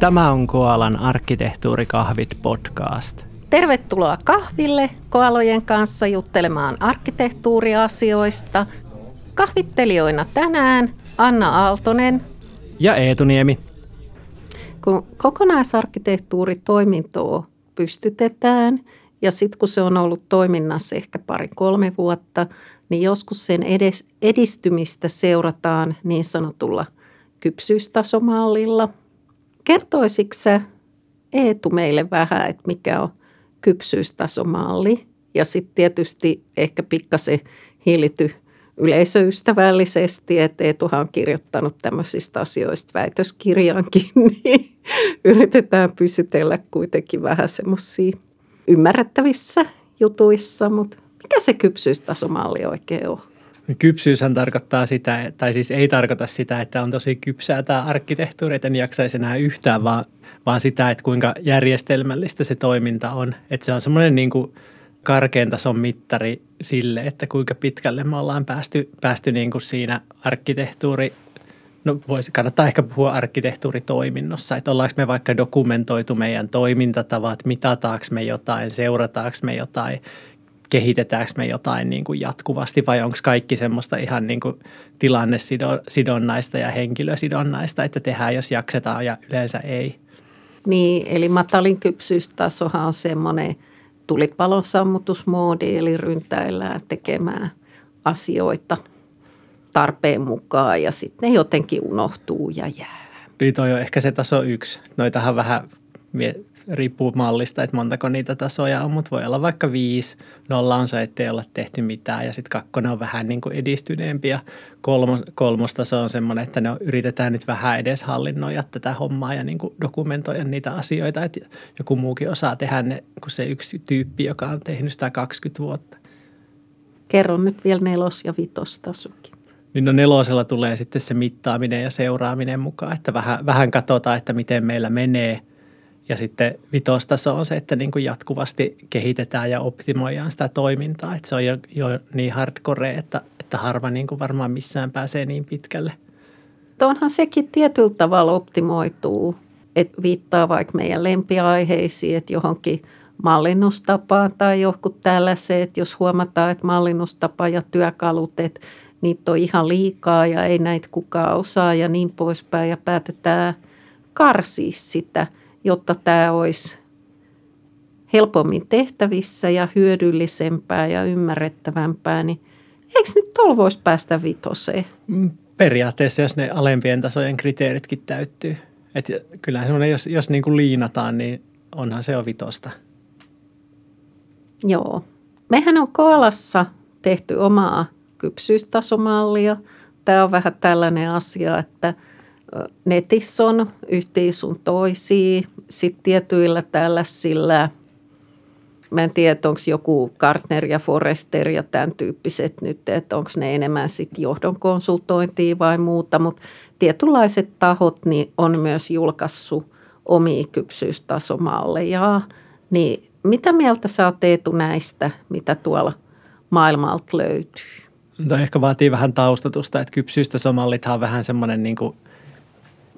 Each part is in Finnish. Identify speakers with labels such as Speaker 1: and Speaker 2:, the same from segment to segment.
Speaker 1: Tämä on Koalan arkkitehtuurikahvit podcast.
Speaker 2: Tervetuloa kahville koalojen kanssa juttelemaan arkkitehtuuriasioista. Kahvittelijoina tänään Anna Aaltonen
Speaker 1: ja Eetu Niemi.
Speaker 2: Kun kokonaisarkkitehtuuritoimintoa pystytetään ja sitten kun se on ollut toiminnassa ehkä pari-kolme vuotta, niin joskus sen edes, edistymistä seurataan niin sanotulla kypsyystasomallilla. Kertoisitko sä Eetu meille vähän, että mikä on kypsyystasomalli ja sitten tietysti ehkä pikkasen hiility yleisöystävällisesti, että Eetuhan on kirjoittanut tämmöisistä asioista väitöskirjankin, niin yritetään pysytellä kuitenkin vähän semmoisia ymmärrettävissä jutuissa, mutta mikä se kypsyystasomalli oikein on?
Speaker 1: Kypsyyshän tarkoittaa sitä, tai siis ei tarkoita sitä, että on tosi kypsää tämä arkkitehtuuri, että en jaksaisi enää yhtään, vaan, vaan sitä, että kuinka järjestelmällistä se toiminta on. Että se on semmoinen niin kuin karkean tason mittari sille, että kuinka pitkälle me ollaan päästy, päästy niin kuin siinä arkkitehtuuri no voisi, kannattaa ehkä puhua arkkitehtuuritoiminnossa, että ollaanko me vaikka dokumentoitu meidän toimintatavat, mitataanko me jotain, seurataanko me jotain, kehitetäänkö me jotain niin kuin jatkuvasti vai onko kaikki semmoista ihan niin kuin tilannesidonnaista ja henkilösidonnaista, että tehdään jos jaksetaan ja yleensä ei.
Speaker 2: Niin, eli matalin kypsyystasohan on semmoinen tulipalon sammutusmoodi, eli ryntäillään tekemään asioita tarpeen mukaan ja sitten ne jotenkin unohtuu ja jää.
Speaker 1: Niin toi on ehkä se taso yksi. Noitahan vähän riippuu mallista, että montako niitä tasoja on, mutta voi olla vaikka viisi. Nolla on se, ettei olla tehty mitään ja sitten kakkonen on vähän niin kuin edistyneempi ja kolmo, kolmostaso on semmoinen, että ne on, yritetään nyt vähän edes hallinnoida tätä hommaa ja niin kuin dokumentoida niitä asioita, että joku muukin osaa tehdä ne kuin se yksi tyyppi, joka on tehnyt sitä 20 vuotta.
Speaker 2: Kerro nyt vielä nelos- ja vitostasokin.
Speaker 1: Niin no nelosella tulee sitten se mittaaminen ja seuraaminen mukaan, että vähän, vähän katsotaan, että miten meillä menee – ja sitten vitostaso on se, että niin kuin jatkuvasti kehitetään ja optimoidaan sitä toimintaa. Että se on jo, jo niin hardcore, että, että harva niin kuin varmaan missään pääsee niin pitkälle.
Speaker 2: Onhan sekin tietyllä tavalla optimoituu, että viittaa vaikka meidän lempiaiheisiin, että johonkin mallinnustapaan tai johonkin tällaiseen, että jos huomataan, että mallinnustapa ja työkalut, että niitä on ihan liikaa ja ei näitä kukaan osaa ja niin poispäin ja päätetään karsia sitä – jotta tämä olisi helpommin tehtävissä ja hyödyllisempää ja ymmärrettävämpää, niin eikö nyt tuolla voisi päästä vitoseen?
Speaker 1: Mm, periaatteessa, jos ne alempien tasojen kriteeritkin täyttyy. Et kyllähän semmoinen, jos, jos niin kuin liinataan, niin onhan se jo vitosta.
Speaker 2: Joo. Mehän on Koalassa tehty omaa kypsyystasomallia. Tämä on vähän tällainen asia, että – netissä on yhteen sun. Sitten tietyillä tällaisilla, mä en tiedä, onko joku Gartner ja Forrester ja tämän tyyppiset nyt, että onko ne enemmän sitten johdon konsultointia vai muuta, mutta tietynlaiset tahot niin on myös julkaissut omia kypsyystasomalleja. Niin mitä mieltä sä oot näistä, mitä tuolla maailmalta löytyy?
Speaker 1: No ehkä vaatii vähän taustatusta, että kypsyystasomallit on vähän semmoinen niin kuin –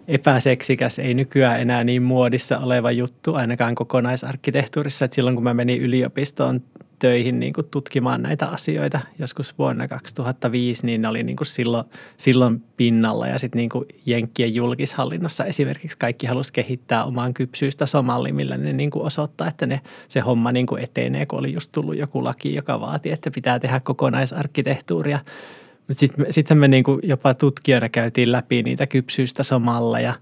Speaker 1: epäseksikäs, ei nykyään enää niin muodissa oleva juttu ainakaan kokonaisarkkitehtuurissa. Että silloin kun mä menin yliopistoon töihin niin kuin tutkimaan näitä asioita joskus vuonna 2005, niin ne oli niin kuin silloin, silloin pinnalla. Ja sitten niin Jenkkien julkishallinnossa esimerkiksi kaikki halusi kehittää omaan kypsyystasomalli, millä ne niin kuin osoittaa, että ne, se homma niin kuin etenee, kun oli just tullut joku laki, joka vaati, että pitää tehdä kokonaisarkkitehtuuria – sitten sit me niin jopa tutkijoina käytiin läpi niitä kypsyystasomalleja,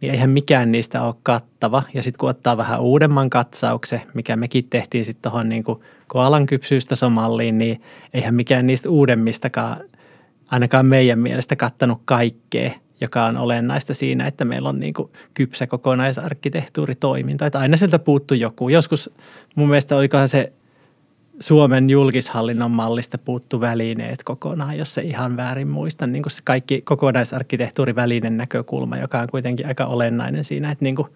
Speaker 1: niin eihän mikään niistä ole kattava. Ja sitten kun ottaa vähän uudemman katsauksen, mikä mekin tehtiin sitten tuohon niin koalan kypsyystasomalliin, niin eihän mikään niistä uudemmistakaan ainakaan meidän mielestä kattanut kaikkea, joka on olennaista siinä, että meillä on niin kuin kypsä kokonaisarkkitehtuuritoiminta. Että aina sieltä puuttuu joku. Joskus mun mielestä olikohan se Suomen julkishallinnon mallista puuttu välineet kokonaan, jos se ihan väärin muista. Niin kuin se kaikki kokonaisarkkitehtuurivälinen näkökulma, joka on kuitenkin aika olennainen siinä, että niin kuin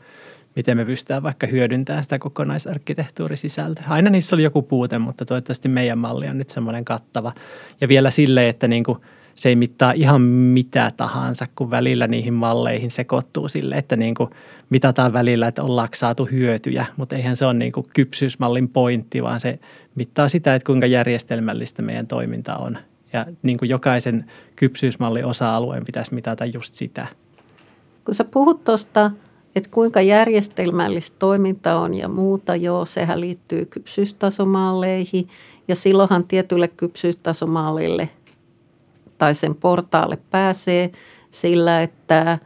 Speaker 1: miten me pystytään vaikka hyödyntämään sitä kokonaisarkkitehtuurisisältöä. Aina niissä oli joku puute, mutta toivottavasti meidän malli on nyt semmoinen kattava. Ja vielä silleen, että niin kuin se ei mittaa ihan mitä tahansa, kun välillä niihin malleihin sekoittuu sille, että niin kuin mitataan välillä, että ollaanko saatu hyötyjä, mutta eihän se ole niin kuin kypsyysmallin pointti, vaan se mittaa sitä, että kuinka järjestelmällistä meidän toiminta on. Ja niin kuin jokaisen kypsyysmallin osa-alueen pitäisi mitata just sitä.
Speaker 2: Kun sä puhut tuosta, että kuinka järjestelmällistä toiminta on ja muuta, joo, sehän liittyy kypsyystasomalleihin. Ja silloinhan tietylle kypsyystasomallille tai sen portaalle pääsee sillä, että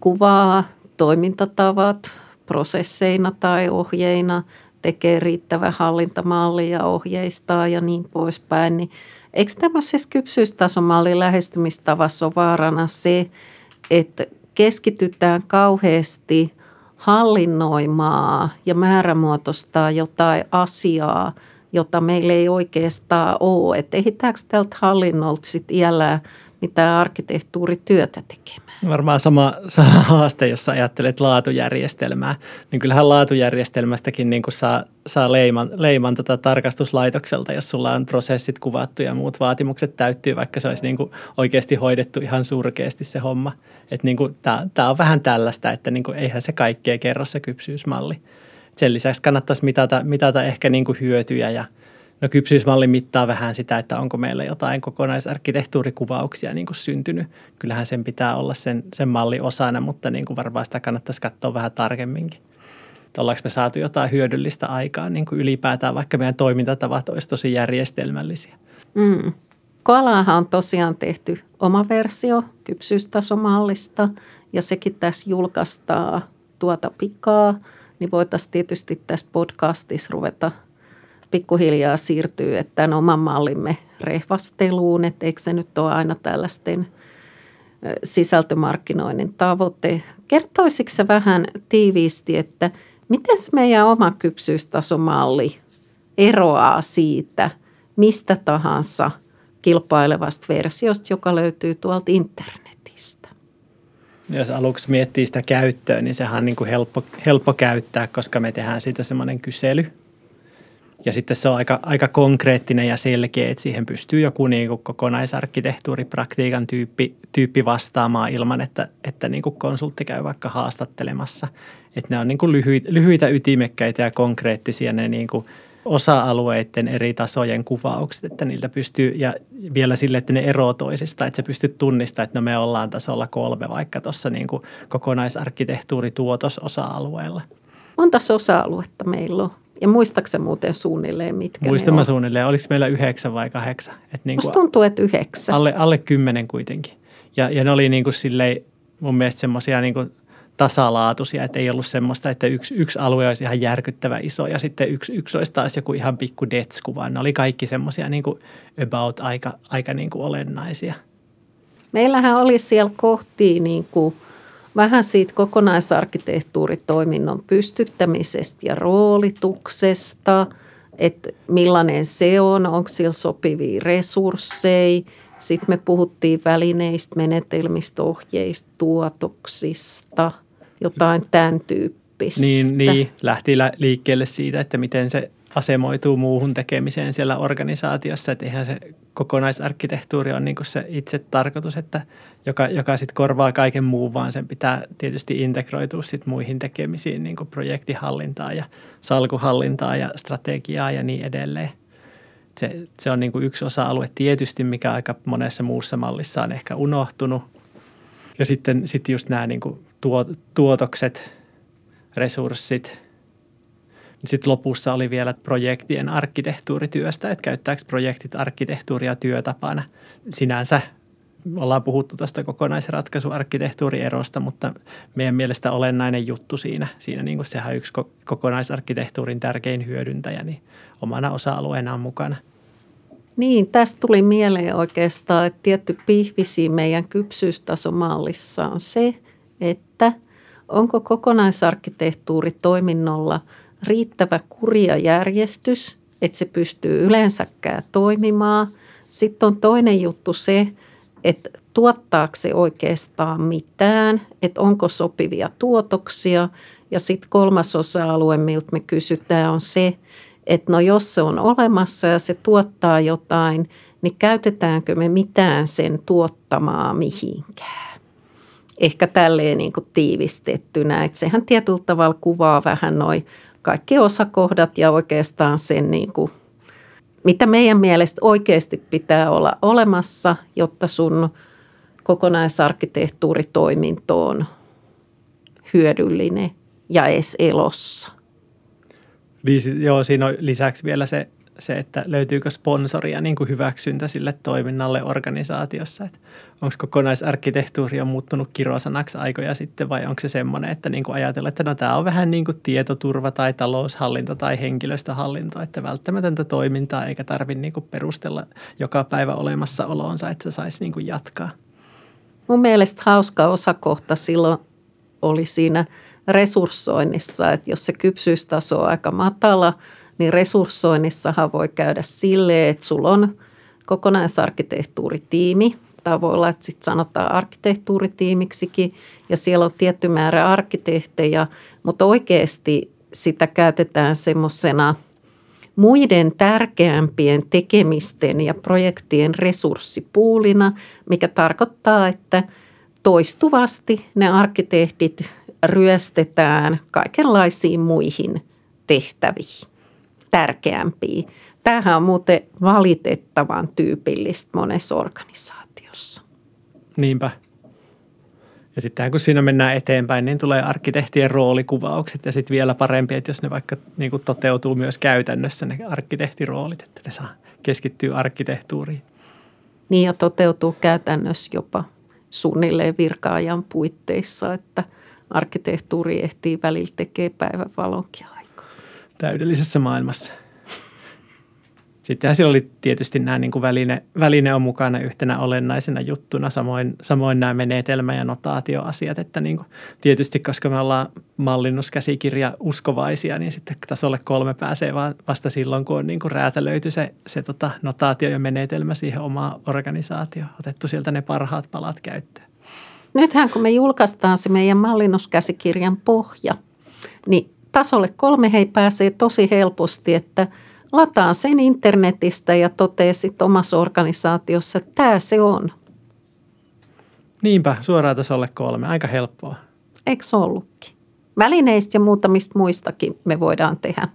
Speaker 2: kuvaa toimintatavat prosesseina tai ohjeina, tekee riittävä hallintamalli ja ohjeistaa ja niin poispäin. Niin eikö tämmöisessä kypsyystasomallin lähestymistavassa ole vaarana se, että keskitytään kauheasti hallinnoimaan ja määrämuotoistaa jotain asiaa, jota meillä ei oikeastaan ole. Että ehditäänkö tältä hallinnolta sitten iällä mitään arkkitehtuurityötä tekemään?
Speaker 1: Varmaan sama, sama haaste, jos ajattelet laatujärjestelmää, niin kyllähän laatujärjestelmästäkin niin kuin saa, saa leiman, leiman tätä tarkastuslaitokselta, jos sulla on prosessit kuvattu ja muut vaatimukset täyttyy, vaikka se olisi niin kuin oikeasti hoidettu ihan surkeasti se homma. Niin tämä on vähän tällaista, että niin kuin eihän se kaikkea kerro se kypsyysmalli. Sen lisäksi kannattaisi mitata, mitata ehkä niin kuin hyötyjä ja – No kypsyysmalli mittaa vähän sitä, että onko meillä jotain kokonaisarkkitehtuurikuvauksia niin kuin syntynyt. Kyllähän sen pitää olla sen, sen malli osana, mutta niin kuin varmaan sitä kannattaisi katsoa vähän tarkemminkin. Että ollaanko me saatu jotain hyödyllistä aikaa niin kuin ylipäätään, vaikka meidän toimintatavat olisi tosi järjestelmällisiä.
Speaker 2: Mm. Koalahan on tosiaan tehty oma versio kypsyystasomallista ja sekin tässä julkaistaan tuota pikaa, niin voitaisiin tietysti tässä podcastissa ruveta – pikkuhiljaa siirtyy että tämän oman mallimme rehvasteluun, että eikö se nyt ole aina tällaisten sisältömarkkinoinnin tavoite. Kertoisitko vähän tiiviisti, että miten meidän oma kypsyystasomalli eroaa siitä mistä tahansa kilpailevasta versiosta, joka löytyy tuolta internetistä?
Speaker 1: Jos aluksi miettii sitä käyttöä, niin sehän on niin kuin helppo, helppo käyttää, koska me tehdään siitä semmoinen kysely – ja sitten se on aika, aika konkreettinen ja selkeä, että siihen pystyy joku niin kuin kokonaisarkkitehtuuripraktiikan tyyppi, tyyppi vastaamaan ilman, että, että niin kuin konsultti käy vaikka haastattelemassa. Että ne on niin kuin lyhyitä, lyhyitä, ytimekkäitä ja konkreettisia ne niin kuin osa-alueiden eri tasojen kuvaukset, että niiltä pystyy, ja vielä sille, että ne eroaa toisista, että se pystyy tunnistamaan, että no me ollaan tasolla kolme vaikka tuossa niin kuin kokonaisarkkitehtuurituotososa-alueella.
Speaker 2: Monta osa-aluetta meillä on? Ja muistaakseni muuten suunnilleen, mitkä
Speaker 1: Muistan mä suunnilleen. Oliko meillä yhdeksän vai kahdeksan?
Speaker 2: Et niin kuin tuntuu, että yhdeksän.
Speaker 1: Alle, alle kymmenen kuitenkin. Ja, ja ne oli niin kuin silleen, mun mielestä semmoisia niin kuin tasalaatuisia, että ei ollut semmoista, että yksi, yksi alue olisi ihan järkyttävä iso ja sitten yksi, yksi olisi taas joku ihan pikku detsku, vaan ne oli kaikki semmoisia niin kuin about aika, aika niin kuin olennaisia.
Speaker 2: Meillähän oli siellä kohtiin niin kuin – vähän siitä kokonaisarkkitehtuuritoiminnon pystyttämisestä ja roolituksesta, että millainen se on, onko sillä sopivia resursseja. Sitten me puhuttiin välineistä, menetelmistä, ohjeista, tuotoksista, jotain tämän tyyppistä.
Speaker 1: Niin, niin lähti liikkeelle siitä, että miten se asemoituu muuhun tekemiseen siellä organisaatiossa. Että eihän se kokonaisarkkitehtuuri on niin se itse tarkoitus, että joka, joka sitten korvaa kaiken muun, vaan sen pitää tietysti integroitua sit muihin tekemisiin, niin kuin projektihallintaa ja salkuhallintaa ja strategiaa ja niin edelleen. Se, se on niin yksi osa-alue tietysti, mikä aika monessa muussa mallissa on ehkä unohtunut. Ja sitten, sitten just nämä niin kuin tuotokset, resurssit – sitten lopussa oli vielä projektien arkkitehtuurityöstä, että käyttääkö projektit arkkitehtuuria työtapana. Sinänsä ollaan puhuttu tästä kokonaisratkaisuarkkitehtuurierosta, mutta meidän mielestä olennainen juttu siinä, siinä niin kuin sehän yksi kokonaisarkkitehtuurin tärkein hyödyntäjä, niin omana osa-alueena on mukana.
Speaker 2: Niin, tästä tuli mieleen oikeastaan, että tietty pihvisi meidän kypsyystasomallissa on se, että onko kokonaisarkkitehtuuri toiminnolla – riittävä kuria järjestys, että se pystyy yleensäkään toimimaan. Sitten on toinen juttu se, että tuottaako se oikeastaan mitään, että onko sopivia tuotoksia. Ja sitten kolmas osa-alue, miltä me kysytään, on se, että no jos se on olemassa ja se tuottaa jotain, niin käytetäänkö me mitään sen tuottamaa mihinkään. Ehkä tälleen niin kuin tiivistettynä, että sehän tietyllä tavalla kuvaa vähän noin kaikki osakohdat ja oikeastaan sen, niin kuin, mitä meidän mielestä oikeasti pitää olla olemassa, jotta sun kokonaisarkkitehtuuritoiminto on hyödyllinen ja edes elossa.
Speaker 1: Joo, siinä on lisäksi vielä se se, että löytyykö sponsoria niin kuin hyväksyntä sille toiminnalle organisaatiossa. Onko kokonaisarkkitehtuuri on muuttunut kirosanaksi aikoja sitten vai onko se semmoinen, että niin kuin ajatellaan, että no tämä on vähän niin kuin tietoturva tai taloushallinto tai henkilöstöhallinto, että välttämätöntä toimintaa eikä tarvitse niin kuin perustella joka päivä olemassaoloonsa, että se saisi niin kuin jatkaa.
Speaker 2: Mun mielestä hauska osakohta silloin oli siinä resurssoinnissa, että jos se kypsyystaso on aika matala – niin resurssoinnissahan voi käydä silleen, että sulla on kokonaisarkkitehtuuritiimi, tai voi olla, että sitten sanotaan arkkitehtuuritiimiksikin, ja siellä on tietty määrä arkkitehtejä, mutta oikeasti sitä käytetään semmoisena muiden tärkeämpien tekemisten ja projektien resurssipuulina, mikä tarkoittaa, että toistuvasti ne arkkitehdit ryöstetään kaikenlaisiin muihin tehtäviin tärkeämpiä. Tämähän on muuten valitettavan tyypillistä monessa organisaatiossa.
Speaker 1: Niinpä. Ja sitten kun siinä mennään eteenpäin, niin tulee arkkitehtien roolikuvaukset ja sitten vielä parempi, että jos ne vaikka niin kuin toteutuu myös käytännössä ne arkkitehtiroolit, että ne saa keskittyä arkkitehtuuriin.
Speaker 2: Niin ja toteutuu käytännössä jopa suunnilleen virkaajan puitteissa, että arkkitehtuuri ehtii välillä tekee päivän valonkin
Speaker 1: täydellisessä maailmassa. Sittenhän siellä oli tietysti nämä niin kuin väline, väline on mukana yhtenä olennaisena juttuna, samoin, samoin nämä menetelmä- ja notaatioasiat, että niin kuin, tietysti koska me ollaan mallinnuskäsikirja uskovaisia, niin sitten tasolle kolme pääsee vasta silloin, kun on niin kuin räätälöity se, se tota, notaatio ja menetelmä siihen omaan organisaatioon, otettu sieltä ne parhaat palat käyttöön.
Speaker 2: Nythän kun me julkaistaan se meidän mallinnuskäsikirjan pohja, niin tasolle kolme hei pääsee tosi helposti, että lataa sen internetistä ja toteaa sitten omassa organisaatiossa, että tämä se on.
Speaker 1: Niinpä, suoraan tasolle kolme. Aika helppoa.
Speaker 2: Eikö se ollutkin? Välineistä ja muutamista muistakin me voidaan tehdä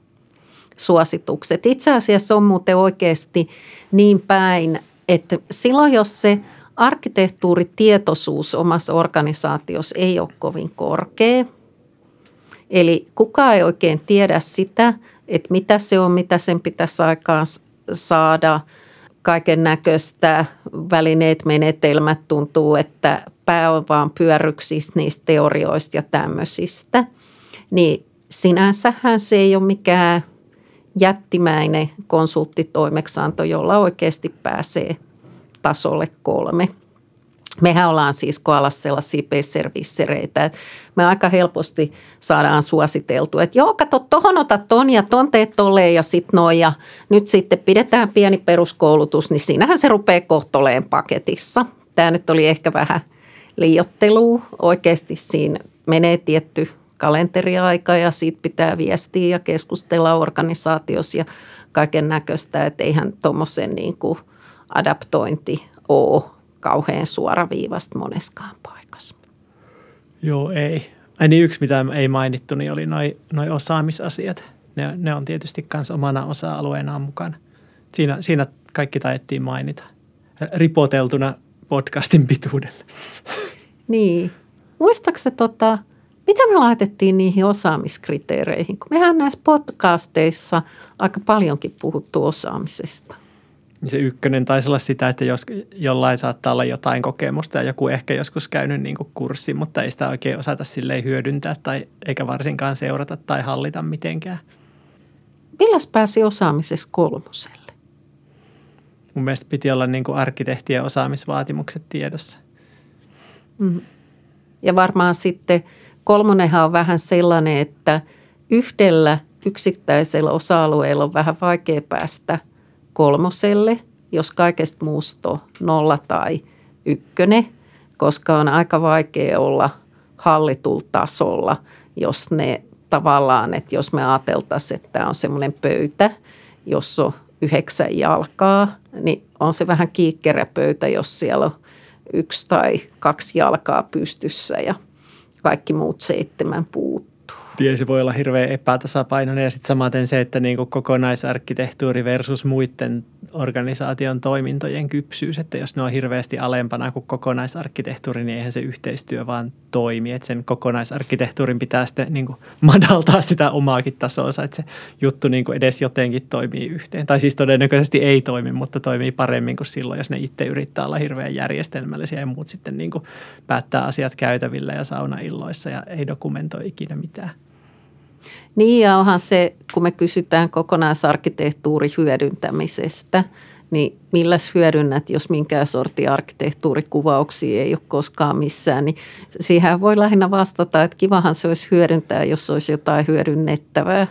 Speaker 2: suositukset. Itse asiassa on muuten oikeasti niin päin, että silloin jos se arkkitehtuuritietoisuus omassa organisaatiossa ei ole kovin korkea – Eli kukaan ei oikein tiedä sitä, että mitä se on, mitä sen pitäisi aikaan saada. Kaiken näköistä välineet, menetelmät tuntuu, että pää on vaan pyörryksistä niistä teorioista ja tämmöisistä. Niin sinänsähän se ei ole mikään jättimäinen konsulttitoimeksanto, jolla oikeasti pääsee tasolle kolme. Mehän ollaan siis koalassa sellaisia pesservissereitä, että me aika helposti saadaan suositeltu, että joo, kato, tohon ota ton ja ton teet tolleen ja sit noin ja nyt sitten pidetään pieni peruskoulutus, niin siinähän se rupeaa kohtoleen paketissa. Tämä nyt oli ehkä vähän liiottelua. Oikeasti siinä menee tietty kalenteriaika ja siitä pitää viestiä ja keskustella organisaatiossa ja kaiken näköistä, että eihän tuommoisen niin adaptointi ole kauhean suoraviivasta moneskaan paikassa.
Speaker 1: Joo, ei. Ai niin, yksi mitä ei mainittu, niin oli noin noi osaamisasiat. Ne, ne on tietysti myös omana osa-alueenaan mukana. Siinä, siinä kaikki taidettiin mainita. Ripoteltuna podcastin pituudelle.
Speaker 2: Niin. Muistaakseni tota, mitä me laitettiin niihin osaamiskriteereihin? Kun mehän näissä podcasteissa aika paljonkin puhuttu osaamisesta –
Speaker 1: niin se ykkönen taisi olla sitä, että jos jollain saattaa olla jotain kokemusta ja joku ehkä joskus käynyt niin kuin kurssi, mutta ei sitä oikein osata silleen hyödyntää tai eikä varsinkaan seurata tai hallita mitenkään.
Speaker 2: Milläs pääsi osaamisessa kolmoselle?
Speaker 1: Mun mielestä piti olla niin kuin arkkitehtien osaamisvaatimukset tiedossa.
Speaker 2: Mm. Ja varmaan sitten kolmonenhan on vähän sellainen, että yhdellä yksittäisellä osa-alueella on vähän vaikea päästä – kolmoselle, jos kaikesta muusta on nolla tai ykkönen, koska on aika vaikea olla hallitulla tasolla, jos ne tavallaan, että jos me ajateltaisiin, että tämä on semmoinen pöytä, jossa on yhdeksän jalkaa niin on se vähän kiikkerä pöytä, jos siellä on yksi tai kaksi jalkaa pystyssä ja kaikki muut seitsemän puut
Speaker 1: se voi olla hirveän epätasapainoinen ja sitten samaten se, että niin kuin kokonaisarkkitehtuuri versus muiden organisaation toimintojen kypsyys, että jos ne on hirveästi alempana kuin kokonaisarkkitehtuuri, niin eihän se yhteistyö vaan toimi, että sen kokonaisarkkitehtuurin pitää sitten niin kuin madaltaa sitä omaakin tasoa, että se juttu niin kuin edes jotenkin toimii yhteen. Tai siis todennäköisesti ei toimi, mutta toimii paremmin kuin silloin, jos ne itse yrittää olla hirveän järjestelmällisiä ja muut sitten niin kuin päättää asiat käytävillä ja saunailloissa ja ei dokumentoi ikinä mitään.
Speaker 2: Niin ja onhan se, kun me kysytään kokonaisarkkitehtuuri hyödyntämisestä, niin milläs hyödynnät, jos minkään sorti arkkitehtuurikuvauksia ei ole koskaan missään, niin siihen voi lähinnä vastata, että kivahan se olisi hyödyntää, jos olisi jotain hyödynnettävää.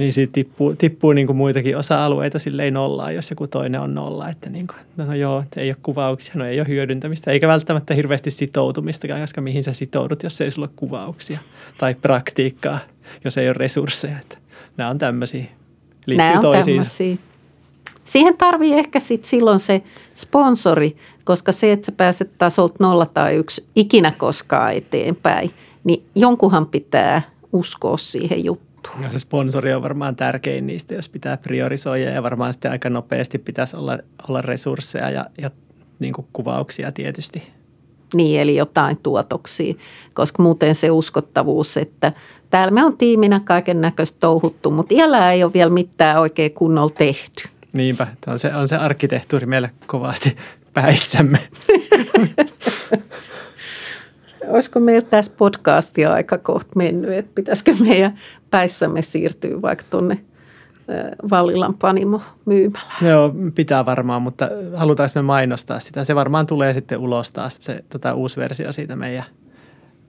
Speaker 1: Niin siitä tippuu, tippuu niin kuin muitakin osa-alueita silleen nollaa, jos joku toinen on nolla. Että niin kuin, no, no joo, ei ole kuvauksia, no ei ole hyödyntämistä, eikä välttämättä hirveästi sitoutumistakaan, koska mihin sä sitoudut, jos ei sulla ole kuvauksia tai praktiikkaa, jos ei ole resursseja. Että nämä on tämmöisiä, liittyy Nämä on toisiinsa. Tämmöisiä.
Speaker 2: Siihen tarvii ehkä sit silloin se sponsori, koska se, että sä pääset tasolta nolla tai yksi ikinä koskaan eteenpäin, niin jonkunhan pitää uskoa siihen juttuun
Speaker 1: juttu. Ja se sponsori on varmaan tärkein niistä, jos pitää priorisoida ja varmaan sitten aika nopeasti pitäisi olla, olla resursseja ja, ja niin kuin kuvauksia tietysti.
Speaker 2: Niin, eli jotain tuotoksia, koska muuten se uskottavuus, että täällä me on tiiminä kaiken näköistä touhuttu, mutta iällä ei ole vielä mitään oikein kunnolla tehty.
Speaker 1: Niinpä, on se, on se arkkitehtuuri meille kovasti päissämme.
Speaker 2: olisiko meillä tässä podcastia aika kohta mennyt, että pitäisikö meidän päissämme siirtyä vaikka tuonne Vallilan panimo myymälään.
Speaker 1: Joo, pitää varmaan, mutta halutaanko me mainostaa sitä? Se varmaan tulee sitten ulos taas se tota, uusi versio siitä meidän,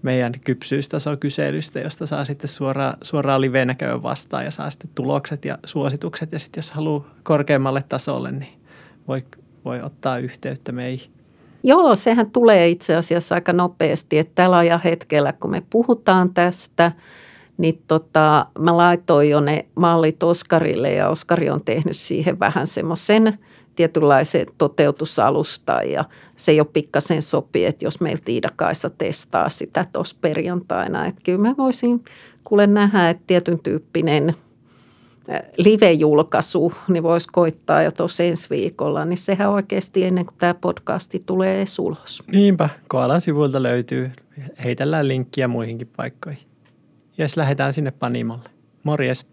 Speaker 1: meidän kypsyystasokyselystä, josta saa sitten suoraan, suoraan livenä käydä vastaan ja saa sitten tulokset ja suositukset. Ja sitten jos haluaa korkeammalle tasolle, niin voi, voi ottaa yhteyttä meihin.
Speaker 2: Joo, sehän tulee itse asiassa aika nopeasti, että tällä ajan hetkellä, kun me puhutaan tästä, niin tota, mä laitoin jo ne mallit Oskarille ja Oskari on tehnyt siihen vähän semmoisen tietynlaisen toteutusalustan ja se jo pikkasen sopii, että jos meiltä Tiidakaissa testaa sitä tuossa perjantaina, että kyllä mä voisin kuule nähdä, että tietyn tyyppinen – live-julkaisu, niin voisi koittaa jo tuossa ensi viikolla, niin sehän oikeasti ennen kuin tämä podcasti tulee edes ulos.
Speaker 1: Niinpä, Koalan sivuilta löytyy. Heitellään linkkiä muihinkin paikkoihin. Ja lähdetään sinne Panimolle. Morjes.